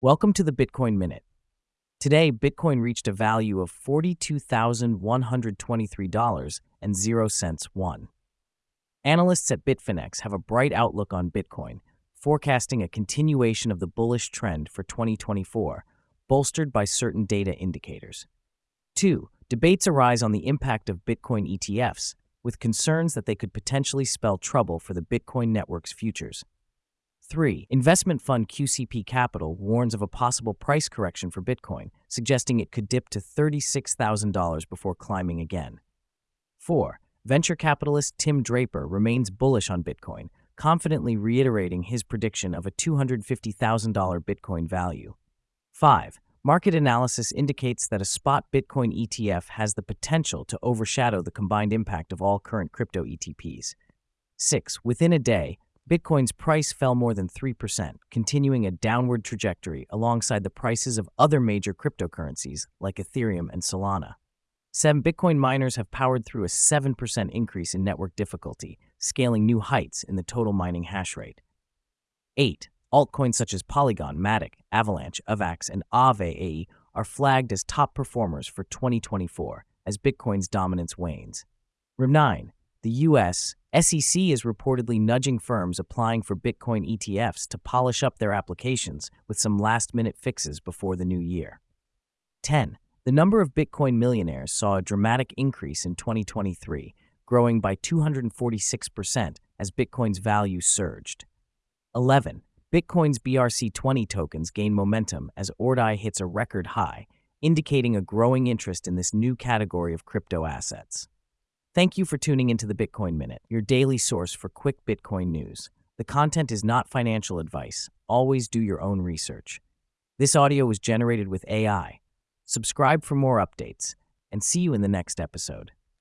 Welcome to the Bitcoin Minute. Today, Bitcoin reached a value of $42,123.00 one. Analysts at Bitfinex have a bright outlook on Bitcoin, forecasting a continuation of the bullish trend for 2024, bolstered by certain data indicators. 2. Debates arise on the impact of Bitcoin ETFs, with concerns that they could potentially spell trouble for the Bitcoin network's futures. 3. Investment fund QCP Capital warns of a possible price correction for Bitcoin, suggesting it could dip to $36,000 before climbing again. 4. Venture capitalist Tim Draper remains bullish on Bitcoin, confidently reiterating his prediction of a $250,000 Bitcoin value. 5. Market analysis indicates that a spot Bitcoin ETF has the potential to overshadow the combined impact of all current crypto ETPs. 6. Within a day, Bitcoin's price fell more than 3%, continuing a downward trajectory alongside the prices of other major cryptocurrencies like Ethereum and Solana. 7 Bitcoin miners have powered through a 7% increase in network difficulty, scaling new heights in the total mining hash rate. 8. Altcoins such as Polygon, Matic, Avalanche, AVAX, and Aave are flagged as top performers for 2024 as Bitcoin's dominance wanes. 9. The U.S. SEC is reportedly nudging firms applying for Bitcoin ETFs to polish up their applications with some last minute fixes before the new year. 10. The number of Bitcoin millionaires saw a dramatic increase in 2023, growing by 246% as Bitcoin's value surged. 11. Bitcoin's BRC20 tokens gain momentum as ORDI hits a record high, indicating a growing interest in this new category of crypto assets. Thank you for tuning into the Bitcoin Minute, your daily source for quick Bitcoin news. The content is not financial advice. Always do your own research. This audio was generated with AI. Subscribe for more updates, and see you in the next episode.